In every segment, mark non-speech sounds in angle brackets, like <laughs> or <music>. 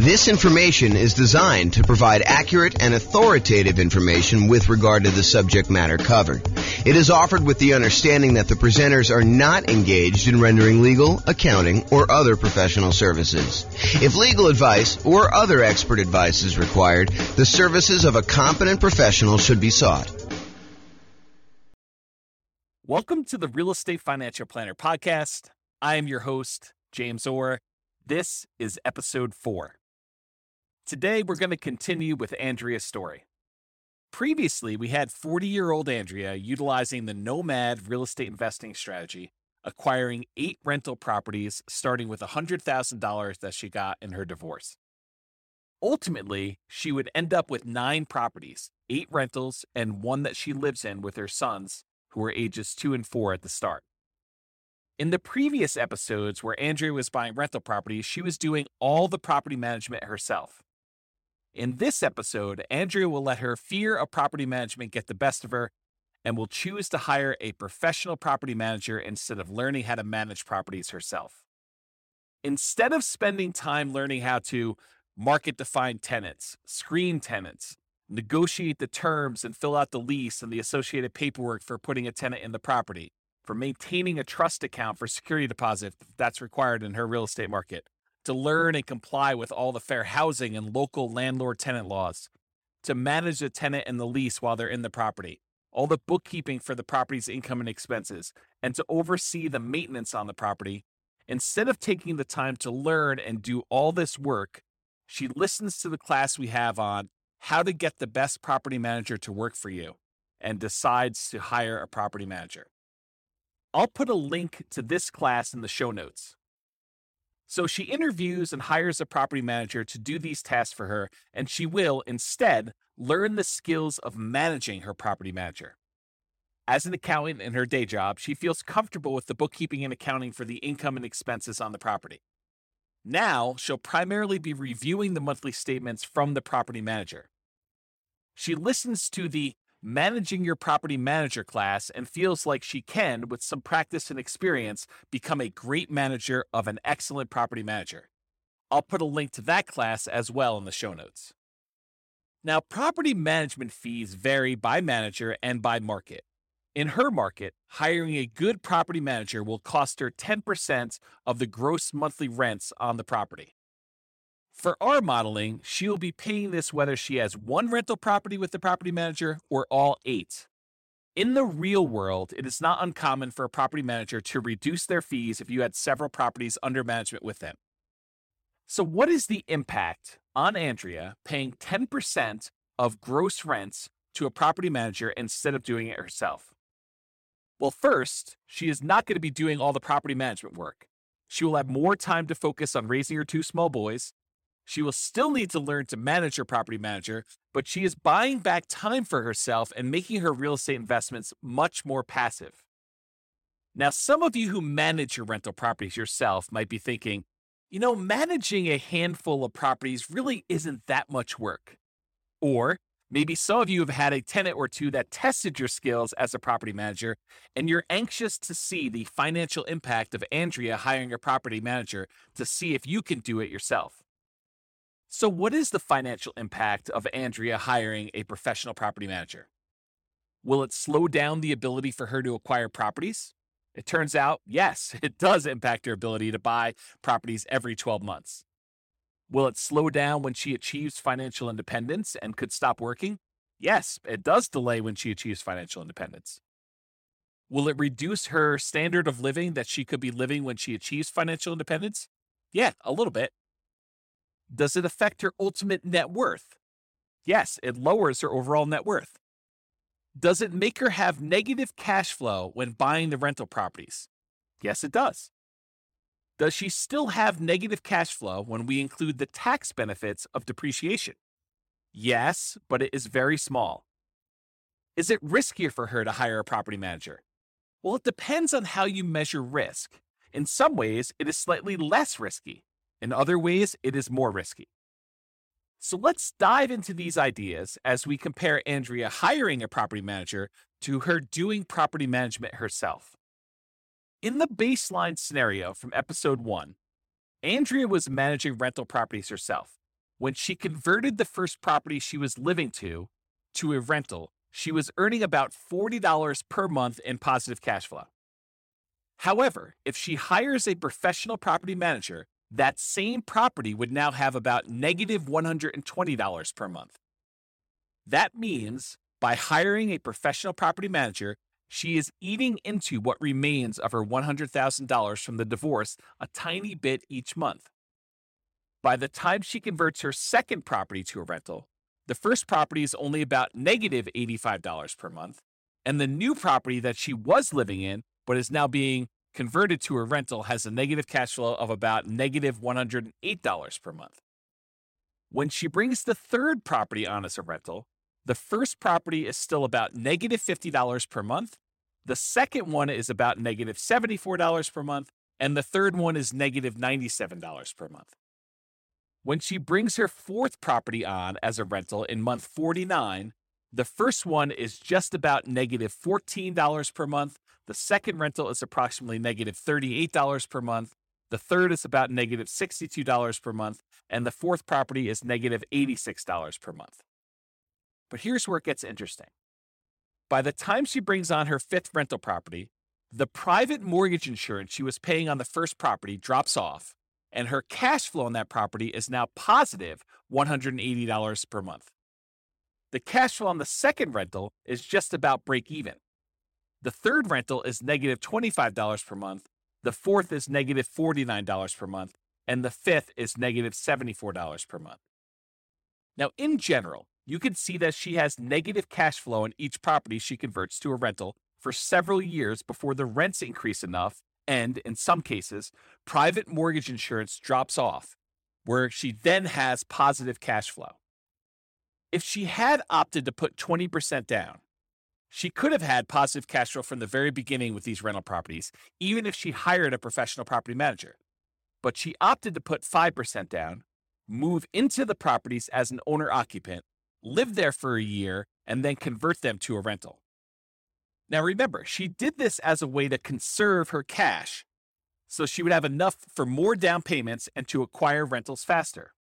This information is designed to provide accurate and authoritative information with regard to the subject matter covered. It is offered with the understanding that the presenters are not engaged in rendering legal, accounting, or other professional services. If legal advice or other expert advice is required, the services of a competent professional should be sought. Welcome to the Real Estate Financial Planner Podcast. I am your host, James Orr. This is episode four. Today, we're going to continue with Andrea's story. Previously, we had 40 year old Andrea utilizing the Nomad real estate investing strategy, acquiring eight rental properties starting with $100,000 that she got in her divorce. Ultimately, she would end up with nine properties, eight rentals, and one that she lives in with her sons, who were ages two and four at the start. In the previous episodes where Andrea was buying rental properties, she was doing all the property management herself. In this episode, Andrea will let her fear of property management get the best of her and will choose to hire a professional property manager instead of learning how to manage properties herself. Instead of spending time learning how to market define tenants, screen tenants, negotiate the terms and fill out the lease and the associated paperwork for putting a tenant in the property, for maintaining a trust account for security deposit that's required in her real estate market, to learn and comply with all the fair housing and local landlord tenant laws, to manage the tenant and the lease while they're in the property, all the bookkeeping for the property's income and expenses, and to oversee the maintenance on the property. Instead of taking the time to learn and do all this work, she listens to the class we have on how to get the best property manager to work for you and decides to hire a property manager. I'll put a link to this class in the show notes. So she interviews and hires a property manager to do these tasks for her, and she will instead learn the skills of managing her property manager. As an accountant in her day job, she feels comfortable with the bookkeeping and accounting for the income and expenses on the property. Now, she'll primarily be reviewing the monthly statements from the property manager. She listens to the managing your property manager class and mm-hmm. feels like she can, with some practice and experience, become a great manager of an excellent property manager. I'll put a link to that class as well in the show notes. Now, property management fees vary by manager and by market. In her market, hiring a good property manager will cost her 10% of the gross monthly rents on the property. For our modeling, she will be paying this whether she has one rental property with the property manager or all eight. In the real world, it is not uncommon for a property manager to reduce their fees if you had several properties under management with them. So, what is the impact on Andrea paying 10% of gross rents to a property manager instead of doing it herself? Well, first, she is not going to be doing all the property management work. She will have more time to focus on raising her two small boys she will still need to learn to manage her property manager, but she is buying back time for herself and making her real estate investments much more passive. Now, some of you who manage your rental properties yourself might be thinking, you know, managing a handful of properties really isn't that much work. Or maybe some of you have had a tenant or two that tested your skills as a property manager, and you're anxious to see the financial impact of Andrea hiring a property manager to see if you can do it yourself. So, what is the financial impact of Andrea hiring a professional property manager? Will it slow down the ability for her to acquire properties? It turns out, yes, <laughs> it does impact her ability to buy properties every 12 months. Will it slow down when she achieves financial independence and could stop working? Yes, it does delay when she achieves financial independence. Will it reduce her standard of living that she could be living when she achieves financial independence? Yeah, a little bit. Does it affect her ultimate net worth? Yes, it lowers her overall net worth. Does it make her have negative cash flow when buying the rental properties? Yes, it does. Does she still have negative cash flow when we include the tax benefits of depreciation? Yes, but it is very small. Is it riskier for her to hire a property manager? Well, it depends on how you measure risk. In some ways, it is slightly less risky. In other ways, it is more risky. So let's dive into these ideas as we compare Andrea hiring a property manager to her doing property management herself. In the baseline scenario from episode one, Andrea was managing rental properties herself. when she converted the first property she was living to to a rental, she was earning about $40 per month in positive cash flow. However, if she hires a professional property manager, that same property would now have about negative $120 per month. That means by hiring a professional property manager, she is eating into what remains of her $100,000 from the divorce a tiny bit each month. By the time she converts her second property to a rental, the first property is only about negative $85 per month, and the new property that she was living in but is now being converted to a rental has a negative cash flow of about negative $108 per month. When she brings the third property on as a rental, the first property is still about negative $50 per month. The second one is about negative $74 per month. And the third one is negative $97 per month. When she brings her fourth property on as a rental in month 49, the first one is just about negative $14 per month. The second rental is approximately negative $38 per month. The third is about negative $62 per month. And the fourth property is negative $86 per month. But here's where it gets interesting. By the time she brings on her fifth rental property, the private mortgage insurance she was paying on the first property drops off, and her cash flow on that property is now positive $180 per month. The cash flow on the second rental is just about break even. The third rental is negative $25 per month, the fourth is negative $49 per month, and the fifth is negative $74 per month. Now, in general, you can see that she has negative cash flow in each property she converts to a rental for several years before the rents increase enough and, in some cases, private mortgage insurance drops off, where she then has positive cash flow. If she had opted to put 20% down, she could have had positive cash flow from the very beginning with these rental properties, even if she hired a professional property manager. But she opted to put 5% down, move into the properties as an owner occupant, live there for a year, and then convert them to a rental. Now remember, she did this as a way to conserve her cash so she would have enough for more down payments and to acquire rentals faster.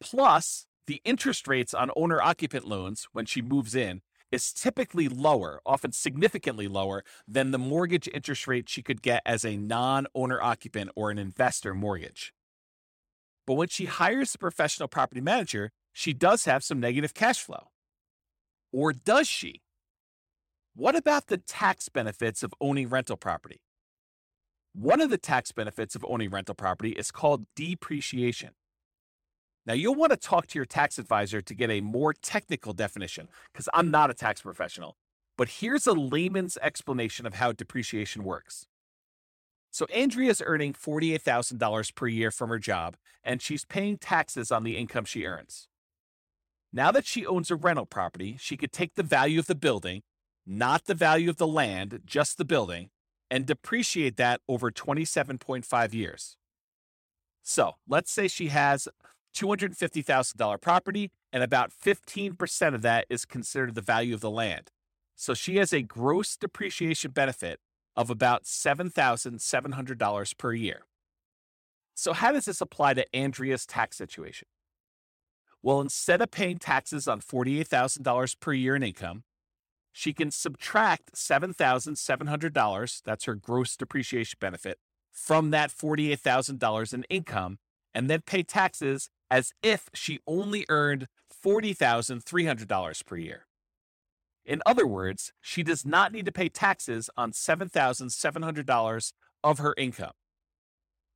Plus, the interest rates on owner occupant loans when she moves in is typically lower, often significantly lower, than the mortgage interest rate she could get as a non owner occupant or an investor mortgage. But when she hires a professional property manager, she does have some negative cash flow. Or does she? What about the tax benefits of owning rental property? One of the tax benefits of owning rental property is called depreciation. Now, you'll want to talk to your tax advisor to get a more technical definition because I'm not a tax professional. But here's a layman's explanation of how depreciation works. So, Andrea's earning $48,000 per year from her job, and she's paying taxes on the income she earns. Now that she owns a rental property, she could take the value of the building, not the value of the land, just the building, and depreciate that over 27.5 years. So let's say she has $250,000 property and about 15% of that is considered the value of the land. So she has a gross depreciation benefit of about $7,700 per year. So, how does this apply to Andrea's tax situation? Well, instead of paying taxes on $48,000 per year in income, she can subtract $7,700, that's her gross depreciation benefit, from that $48,000 in income and then pay taxes as if she only earned $40,300 per year. In other words, she does not need to pay taxes on $7,700 of her income.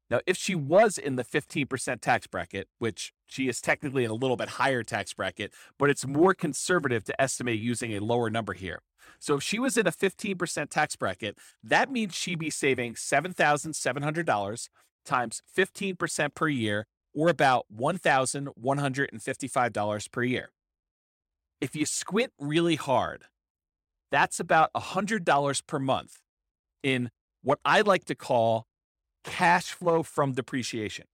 Now, if she was in the 15% tax bracket, which she is technically in a little bit higher tax bracket, but it's more conservative to estimate using a lower number here. So if she was in a 15% tax bracket, that means she'd be saving $7,700 times 15% per year, or about $1,155 per year. If you squint really hard, that's about $100 per month in what I like to call cash flow from depreciation.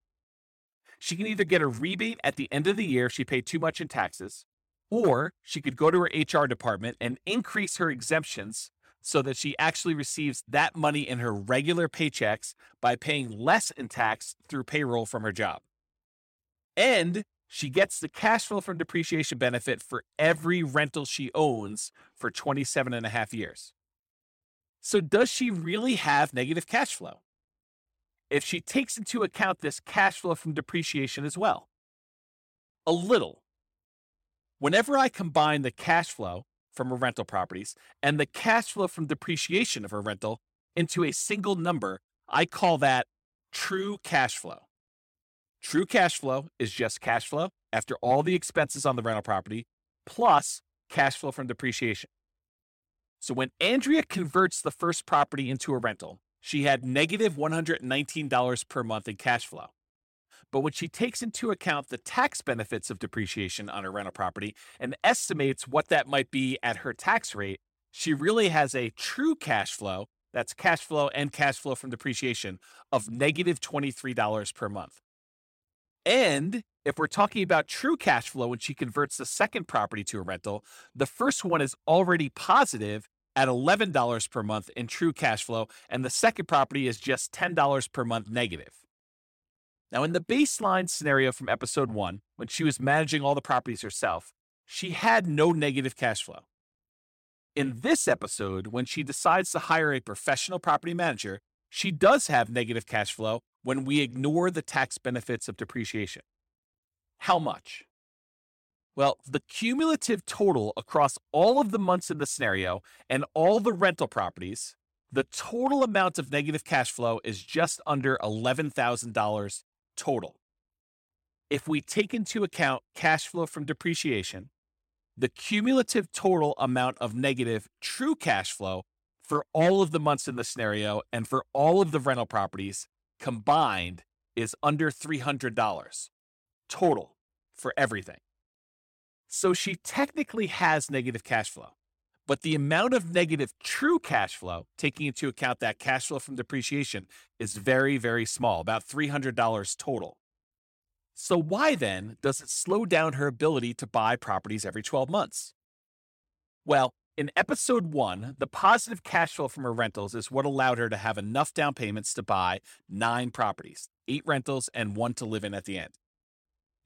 She can either get a rebate at the end of the year if she paid too much in taxes, or she could go to her HR department and increase her exemptions so that she actually receives that money in her regular paychecks by paying less in tax through payroll from her job. And she gets the cash flow from depreciation benefit for every rental she owns for 27 and a half years. So, does she really have negative cash flow? If she takes into account this cash flow from depreciation as well, a little. Whenever I combine the cash flow from her rental properties and the cash flow from depreciation of her rental into a single number, I call that true cash flow. True cash flow is just cash flow after all the expenses on the rental property plus cash flow from depreciation. So when Andrea converts the first property into a rental, she had negative $119 per month in cash flow. But when she takes into account the tax benefits of depreciation on her rental property and estimates what that might be at her tax rate, she really has a true cash flow that's cash flow and cash flow from depreciation of negative $23 per month. And if we're talking about true cash flow when she converts the second property to a rental, the first one is already positive at $11 per month in true cash flow, and the second property is just $10 per month negative. Now, in the baseline scenario from episode one, when she was managing all the properties herself, she had no negative cash flow. In this episode, when she decides to hire a professional property manager, she does have negative cash flow when we ignore the tax benefits of depreciation. How much? Well, the cumulative total across all of the months in the scenario and all the rental properties, the total amount of negative cash flow is just under $11,000 total. If we take into account cash flow from depreciation, the cumulative total amount of negative true cash flow for all of the months in the scenario and for all of the rental properties combined is under $300 total for everything. So she technically has negative cash flow, but the amount of negative true cash flow, taking into account that cash flow from depreciation, is very, very small, about $300 total. So, why then does it slow down her ability to buy properties every 12 months? Well, in episode one, the positive cash flow from her rentals is what allowed her to have enough down payments to buy nine properties, eight rentals, and one to live in at the end.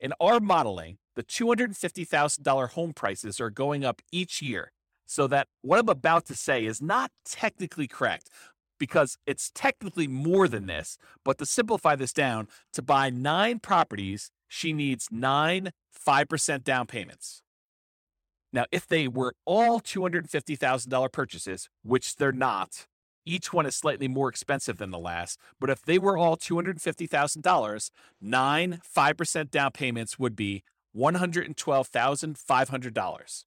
In our modeling, the $250,000 home prices are going up each year, so that what I'm about to say is not technically correct because it's technically more than this. But to simplify this down, to buy nine properties, she needs nine 5% down payments. Now, if they were all $250,000 purchases, which they're not, each one is slightly more expensive than the last, but if they were all $250,000, nine 5% down payments would be $112,500.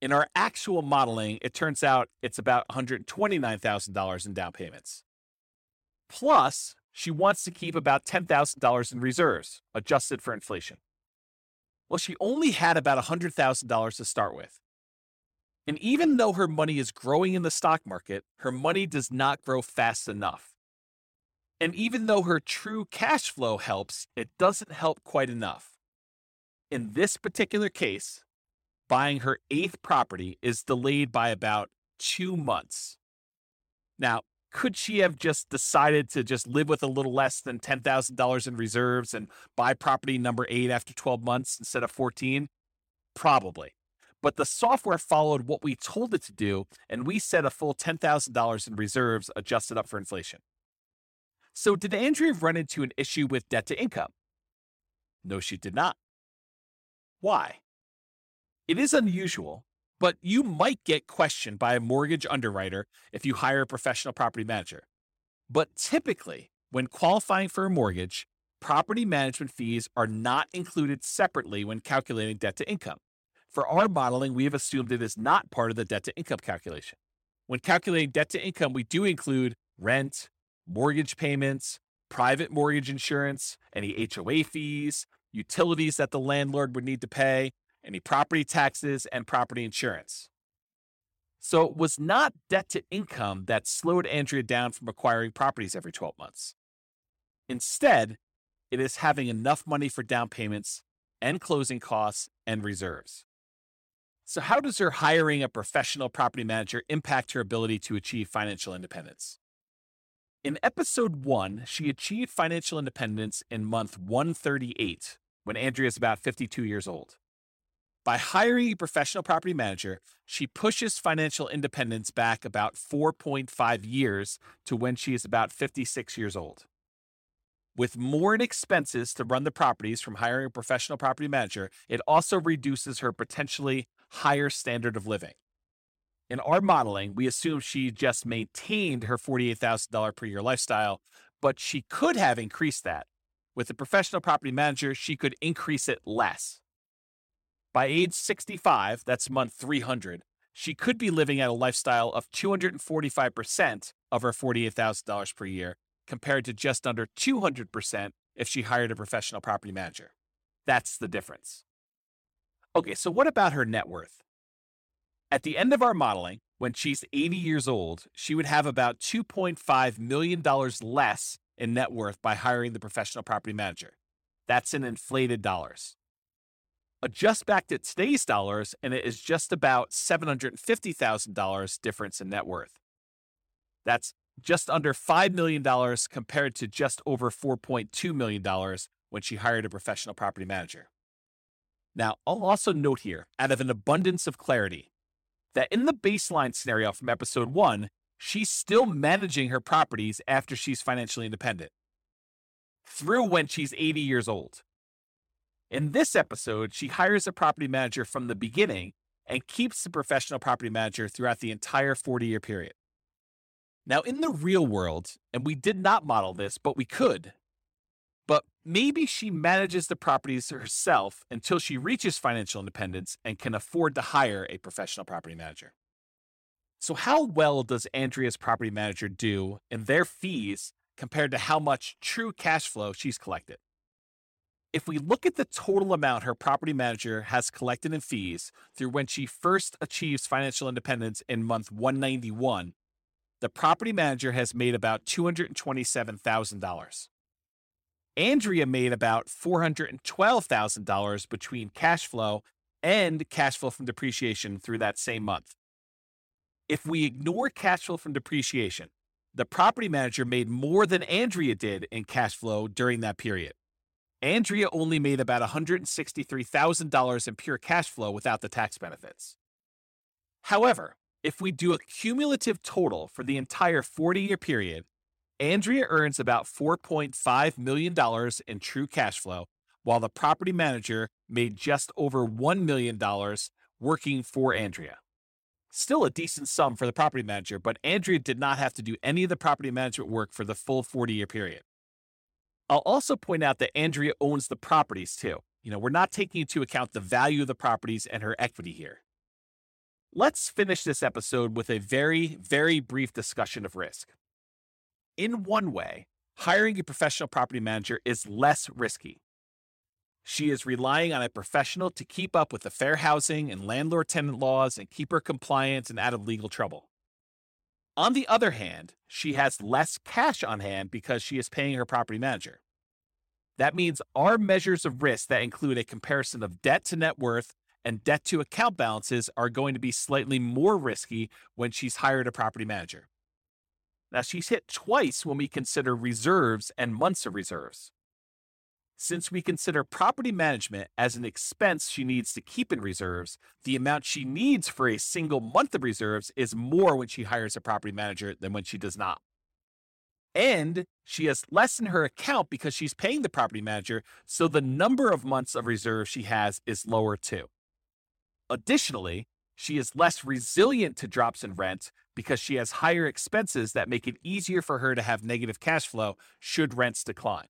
In our actual modeling, it turns out it's about $129,000 in down payments. Plus, she wants to keep about $10,000 in reserves, adjusted for inflation. Well, she only had about $100,000 to start with. And even though her money is growing in the stock market, her money does not grow fast enough. And even though her true cash flow helps, it doesn't help quite enough. In this particular case, buying her eighth property is delayed by about two months. Now, could she have just decided to just live with a little less than $10,000 in reserves and buy property number eight after 12 months instead of 14? Probably. But the software followed what we told it to do, and we set a full $10,000 in reserves adjusted up for inflation. So, did Andrea run into an issue with debt to income? No, she did not. Why? It is unusual but you might get questioned by a mortgage underwriter if you hire a professional property manager. But typically, when qualifying for a mortgage, property management fees are not included separately when calculating debt to income. For our modeling, we have assumed it is not part of the debt to income calculation. When calculating debt to income, we do include rent, mortgage payments, private mortgage insurance, any HOA fees, utilities that the landlord would need to pay, any property taxes, and property insurance. So it was not debt to income that slowed Andrea down from acquiring properties every 12 months. Instead, it is having enough money for down payments and closing costs and reserves. So, how does her hiring a professional property manager impact her ability to achieve financial independence? In episode one, she achieved financial independence in month 138 when Andrea is about 52 years old. By hiring a professional property manager, she pushes financial independence back about 4.5 years to when she is about 56 years old. With more in expenses to run the properties from hiring a professional property manager, it also reduces her potentially higher standard of living. In our modeling, we assume she just maintained her $48,000 per year lifestyle, but she could have increased that. With a professional property manager, she could increase it less. By age 65, that's month 300, she could be living at a lifestyle of 245% of her $48,000 per year, compared to just under 200% if she hired a professional property manager. That's the difference. Okay, so what about her net worth? At the end of our modeling, when she's 80 years old, she would have about $2.5 million less in net worth by hiring the professional property manager. That's in inflated dollars adjust back to today's dollars, and it is just about $750,000 difference in net worth. That's just under $5 million compared to just over $4.2 million when she hired a professional property manager. Now, I'll also note here, out of an abundance of clarity, that in the baseline scenario from episode one, she's still managing her properties after she's financially independent through when she's 80 years old. In this episode, she hires a property manager from the beginning and keeps the professional property manager throughout the entire 40 year period. Now, in the real world, and we did not model this, but we could, but maybe she manages the properties herself until she reaches financial independence and can afford to hire a professional property manager. So, how well does Andrea's property manager do in their fees compared to how much true cash flow she's collected? If we look at the total amount her property manager has collected in fees through when she first achieves financial independence in month 191, the property manager has made about $227,000. Andrea made about $412,000 between cash flow and cash flow from depreciation through that same month. If we ignore cash flow from depreciation, the property manager made more than Andrea did in cash flow during that period. Andrea only made about $163,000 in pure cash flow without the tax benefits. However, if we do a cumulative total for the entire 40 year period, Andrea earns about $4.5 million in true cash flow, while the property manager made just over $1 million working for Andrea. Still a decent sum for the property manager, but Andrea did not have to do any of the property management work for the full 40 year period. I'll also point out that Andrea owns the properties too. You know, we're not taking into account the value of the properties and her equity here. Let's finish this episode with a very, very brief discussion of risk. In one way, hiring a professional property manager is less risky. She is relying on a professional to keep up with the fair housing and landlord tenant laws and keep her compliant and out of legal trouble. On the other hand, she has less cash on hand because she is paying her property manager. That means our measures of risk that include a comparison of debt to net worth and debt to account balances are going to be slightly more risky when she's hired a property manager. Now, she's hit twice when we consider reserves and months of reserves. Since we consider property management as an expense she needs to keep in reserves, the amount she needs for a single month of reserves is more when she hires a property manager than when she does not. And she has less in her account because she's paying the property manager, so the number of months of reserve she has is lower too. Additionally, she is less resilient to drops in rent because she has higher expenses that make it easier for her to have negative cash flow should rents decline.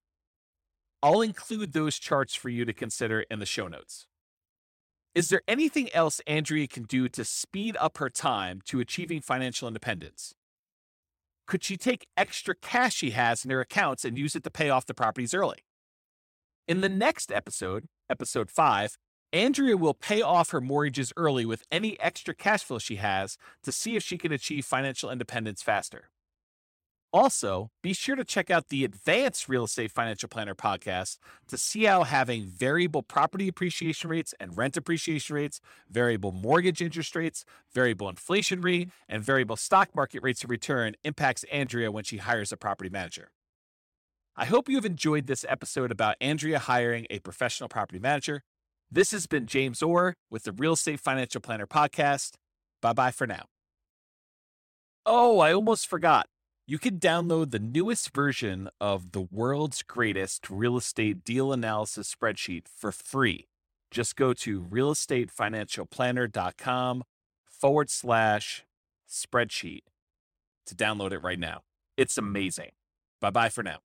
I'll include those charts for you to consider in the show notes. Is there anything else Andrea can do to speed up her time to achieving financial independence? Could she take extra cash she has in her accounts and use it to pay off the properties early? In the next episode, episode 5, Andrea will pay off her mortgages early with any extra cash flow she has to see if she can achieve financial independence faster. Also, be sure to check out the Advanced Real Estate Financial Planner podcast to see how having variable property appreciation rates and rent appreciation rates, variable mortgage interest rates, variable inflation rate, and variable stock market rates of return impacts Andrea when she hires a property manager. I hope you have enjoyed this episode about Andrea hiring a professional property manager. This has been James Orr with the Real Estate Financial Planner Podcast. Bye bye for now. Oh, I almost forgot. You can download the newest version of the world's greatest real estate deal analysis spreadsheet for free. Just go to realestatefinancialplanner.com forward slash spreadsheet to download it right now. It's amazing. Bye bye for now.